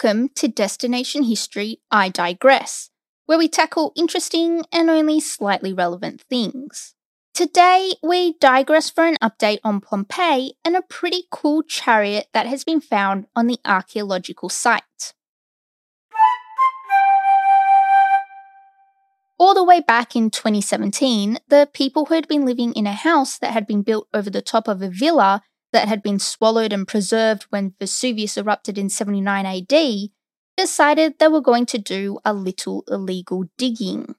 Welcome to Destination History I Digress, where we tackle interesting and only slightly relevant things. Today, we digress for an update on Pompeii and a pretty cool chariot that has been found on the archaeological site. All the way back in 2017, the people who had been living in a house that had been built over the top of a villa that had been swallowed and preserved when Vesuvius erupted in 79 AD decided they were going to do a little illegal digging.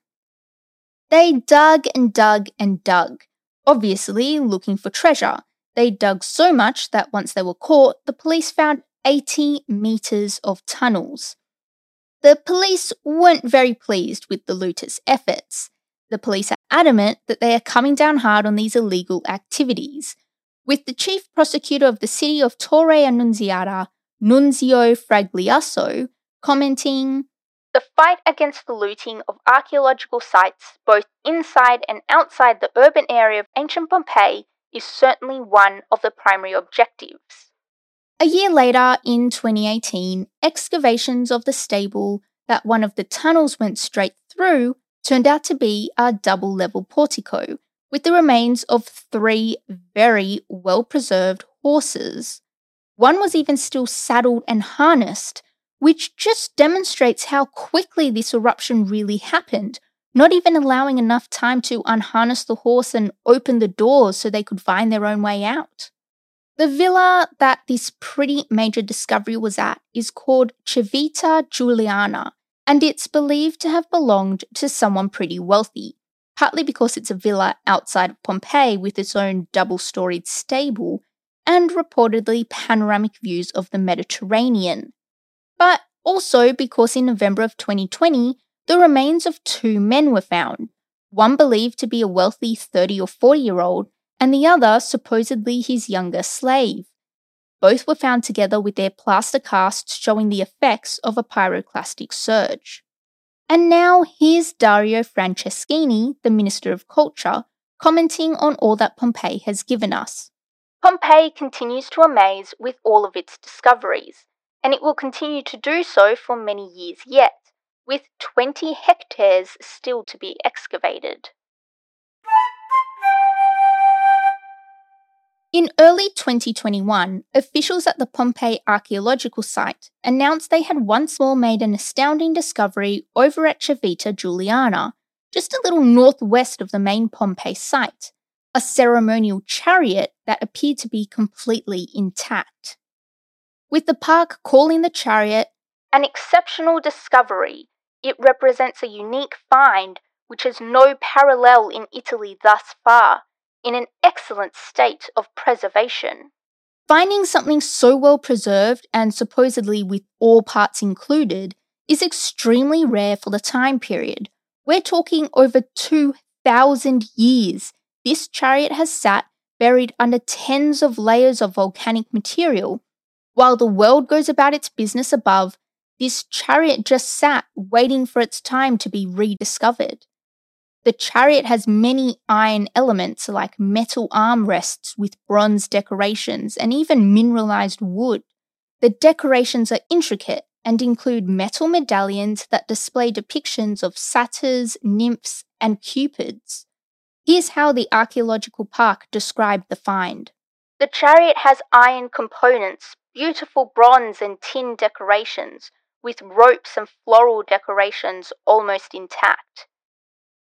They dug and dug and dug, obviously looking for treasure. They dug so much that once they were caught, the police found 80 metres of tunnels. The police weren't very pleased with the looters' efforts. The police are adamant that they are coming down hard on these illegal activities, with the chief prosecutor of the city of Torre Annunziata, Nunzio Fragliasso, commenting The fight against the looting of archaeological sites, both inside and outside the urban area of ancient Pompeii, is certainly one of the primary objectives. A year later, in 2018, excavations of the stable that one of the tunnels went straight through turned out to be a double level portico with the remains of three very well preserved horses. One was even still saddled and harnessed, which just demonstrates how quickly this eruption really happened, not even allowing enough time to unharness the horse and open the doors so they could find their own way out. The villa that this pretty major discovery was at is called Civita Giuliana, and it's believed to have belonged to someone pretty wealthy, partly because it's a villa outside of Pompeii with its own double storied stable and reportedly panoramic views of the Mediterranean. But also because in November of 2020, the remains of two men were found, one believed to be a wealthy 30 or 40 year old and the other supposedly his younger slave. Both were found together with their plaster casts showing the effects of a pyroclastic surge. And now here's Dario Franceschini, the Minister of Culture, commenting on all that Pompeii has given us. Pompeii continues to amaze with all of its discoveries, and it will continue to do so for many years yet, with 20 hectares still to be excavated. In early 2021, officials at the Pompeii archaeological site announced they had once more made an astounding discovery over at Civita Giuliana, just a little northwest of the main Pompeii site, a ceremonial chariot that appeared to be completely intact. With the park calling the chariot an exceptional discovery, it represents a unique find which has no parallel in Italy thus far in an excellent state of preservation. Finding something so well preserved and supposedly with all parts included is extremely rare for the time period. We're talking over 2,000 years. This chariot has sat buried under tens of layers of volcanic material. While the world goes about its business above, this chariot just sat waiting for its time to be rediscovered. The chariot has many iron elements like metal armrests with bronze decorations and even mineralized wood. The decorations are intricate and include metal medallions that display depictions of satyrs, nymphs, and cupids. Here's how the archaeological park described the find. The chariot has iron components, beautiful bronze and tin decorations, with ropes and floral decorations almost intact.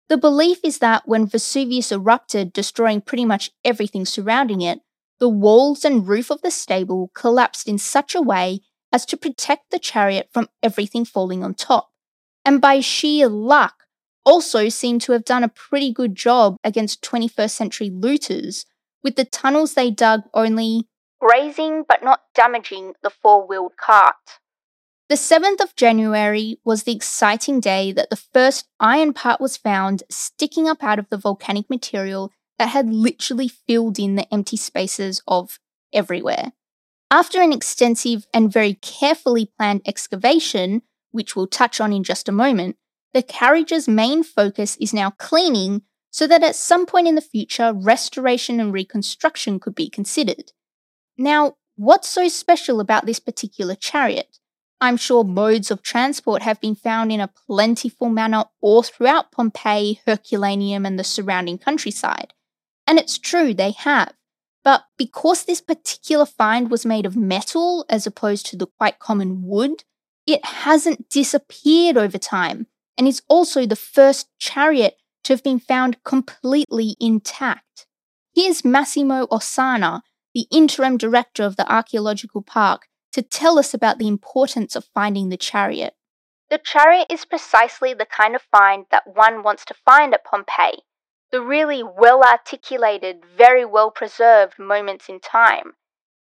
The belief is that when Vesuvius erupted, destroying pretty much everything surrounding it, the walls and roof of the stable collapsed in such a way as to protect the chariot from everything falling on top, and by sheer luck, also seemed to have done a pretty good job against 21st century looters, with the tunnels they dug only grazing but not damaging the four wheeled cart. The 7th of January was the exciting day that the first iron part was found sticking up out of the volcanic material that had literally filled in the empty spaces of everywhere. After an extensive and very carefully planned excavation, which we'll touch on in just a moment, the carriage's main focus is now cleaning so that at some point in the future, restoration and reconstruction could be considered. Now, what's so special about this particular chariot? I'm sure modes of transport have been found in a plentiful manner all throughout Pompeii, Herculaneum, and the surrounding countryside. And it's true, they have. But because this particular find was made of metal as opposed to the quite common wood, it hasn't disappeared over time and is also the first chariot to have been found completely intact. Here's Massimo Osanna, the interim director of the archaeological park, to tell us about the importance of finding the chariot. The chariot is precisely the kind of find that one wants to find at Pompeii, the really well articulated, very well preserved moments in time.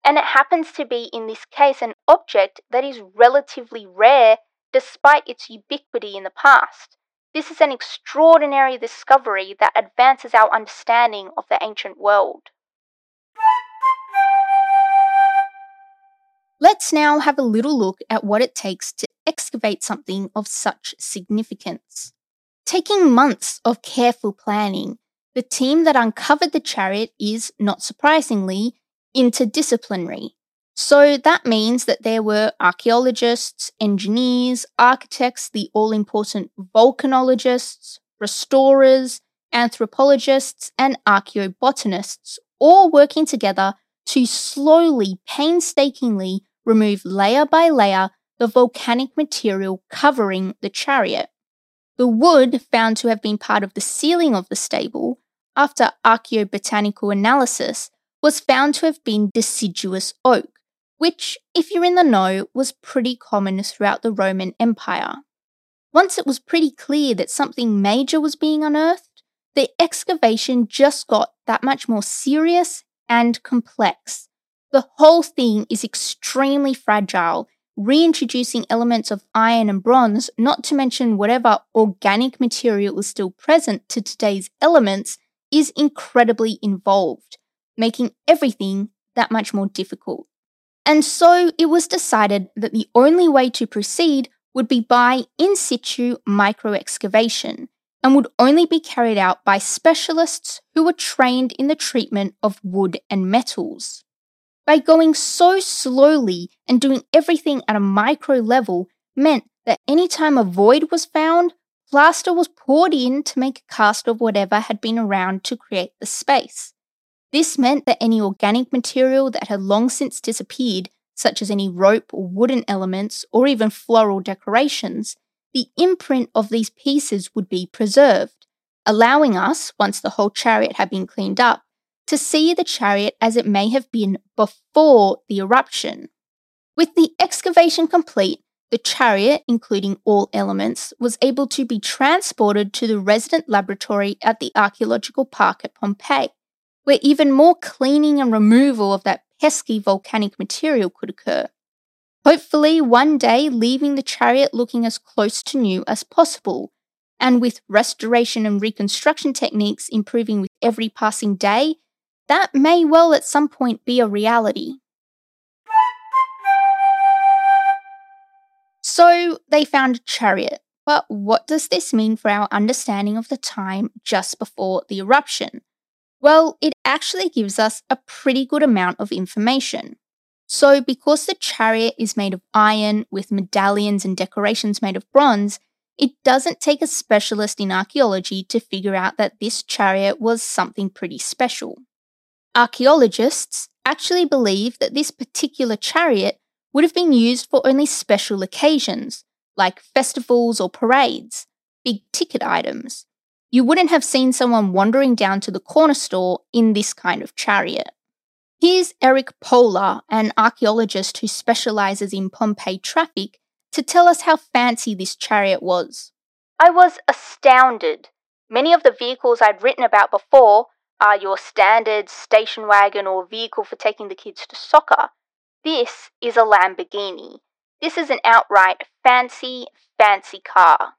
And it happens to be, in this case, an object that is relatively rare despite its ubiquity in the past. This is an extraordinary discovery that advances our understanding of the ancient world. Let's now have a little look at what it takes to excavate something of such significance. Taking months of careful planning, the team that uncovered the chariot is, not surprisingly, interdisciplinary. So that means that there were archaeologists, engineers, architects, the all important volcanologists, restorers, anthropologists, and archaeobotanists all working together to slowly, painstakingly remove layer by layer the volcanic material covering the chariot. The wood found to have been part of the ceiling of the stable, after archaeobotanical analysis, was found to have been deciduous oak, which, if you're in the know, was pretty common throughout the Roman Empire. Once it was pretty clear that something major was being unearthed, the excavation just got that much more serious and complex. The whole thing is extremely fragile, reintroducing elements of iron and bronze, not to mention whatever organic material is still present to today's elements, is incredibly involved, making everything that much more difficult. And so it was decided that the only way to proceed would be by in situ micro excavation, and would only be carried out by specialists who were trained in the treatment of wood and metals. By going so slowly and doing everything at a micro level meant that any time a void was found, plaster was poured in to make a cast of whatever had been around to create the space. This meant that any organic material that had long since disappeared, such as any rope or wooden elements or even floral decorations, the imprint of these pieces would be preserved, allowing us, once the whole chariot had been cleaned up, to see the chariot as it may have been before the eruption. With the excavation complete, the chariot, including all elements, was able to be transported to the resident laboratory at the archaeological park at Pompeii, where even more cleaning and removal of that pesky volcanic material could occur. Hopefully, one day leaving the chariot looking as close to new as possible, and with restoration and reconstruction techniques improving with every passing day, that may well at some point be a reality. So they found a chariot, but what does this mean for our understanding of the time just before the eruption? Well, it actually gives us a pretty good amount of information. So, because the chariot is made of iron with medallions and decorations made of bronze, it doesn't take a specialist in archaeology to figure out that this chariot was something pretty special. Archaeologists actually believe that this particular chariot would have been used for only special occasions, like festivals or parades, big ticket items. You wouldn't have seen someone wandering down to the corner store in this kind of chariot. Here's Eric Poehler, an archaeologist who specializes in Pompeii traffic, to tell us how fancy this chariot was. I was astounded. Many of the vehicles I'd written about before are your standard station wagon or vehicle for taking the kids to soccer. This is a Lamborghini. This is an outright fancy, fancy car.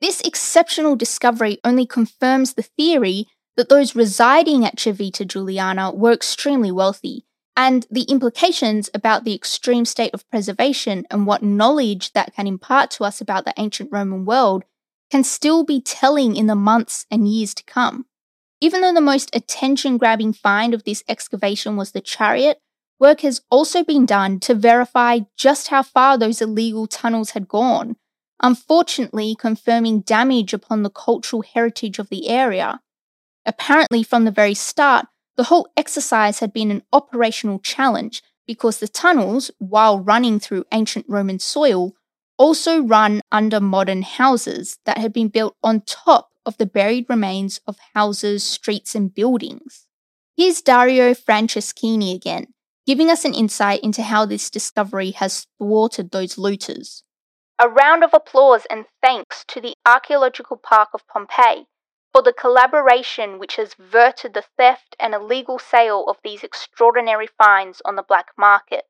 This exceptional discovery only confirms the theory that those residing at Civita Giuliana were extremely wealthy, and the implications about the extreme state of preservation and what knowledge that can impart to us about the ancient Roman world can still be telling in the months and years to come. Even though the most attention grabbing find of this excavation was the chariot, work has also been done to verify just how far those illegal tunnels had gone, unfortunately, confirming damage upon the cultural heritage of the area. Apparently, from the very start, the whole exercise had been an operational challenge because the tunnels, while running through ancient Roman soil, also run under modern houses that had been built on top of the buried remains of houses, streets, and buildings. Here's Dario Franceschini again, giving us an insight into how this discovery has thwarted those looters. A round of applause and thanks to the Archaeological Park of Pompeii for the collaboration which has verted the theft and illegal sale of these extraordinary finds on the black market.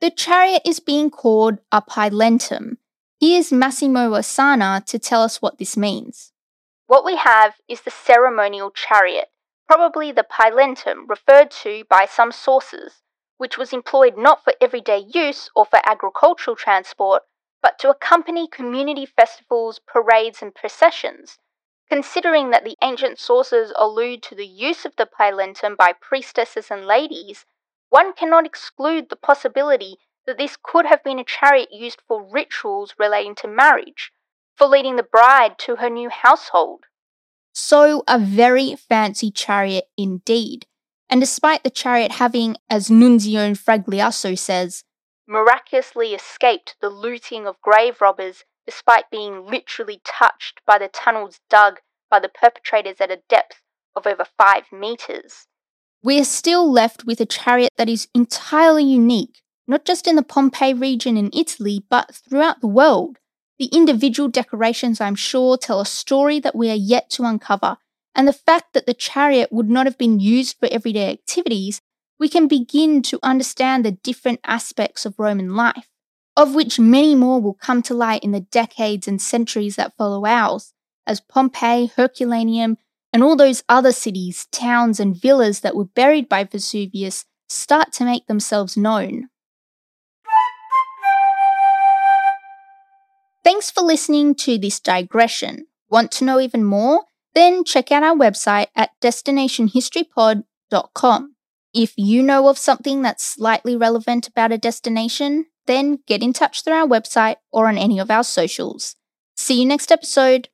The chariot is being called a pilentum. Here's Massimo Osanna to tell us what this means. What we have is the ceremonial chariot, probably the pilentum referred to by some sources, which was employed not for everyday use or for agricultural transport, but to accompany community festivals, parades, and processions. Considering that the ancient sources allude to the use of the pilentum by priestesses and ladies, one cannot exclude the possibility that this could have been a chariot used for rituals relating to marriage, for leading the bride to her new household. So, a very fancy chariot indeed. And despite the chariot having, as Nunzio Fragliasso says, miraculously escaped the looting of grave robbers despite being literally touched by the tunnels dug by the perpetrators at a depth of over five metres. We are still left with a chariot that is entirely unique, not just in the Pompeii region in Italy, but throughout the world. The individual decorations, I'm sure, tell a story that we are yet to uncover, and the fact that the chariot would not have been used for everyday activities, we can begin to understand the different aspects of Roman life, of which many more will come to light in the decades and centuries that follow ours, as Pompeii, Herculaneum, and all those other cities, towns, and villas that were buried by Vesuvius start to make themselves known. Thanks for listening to this digression. Want to know even more? Then check out our website at destinationhistorypod.com. If you know of something that's slightly relevant about a destination, then get in touch through our website or on any of our socials. See you next episode.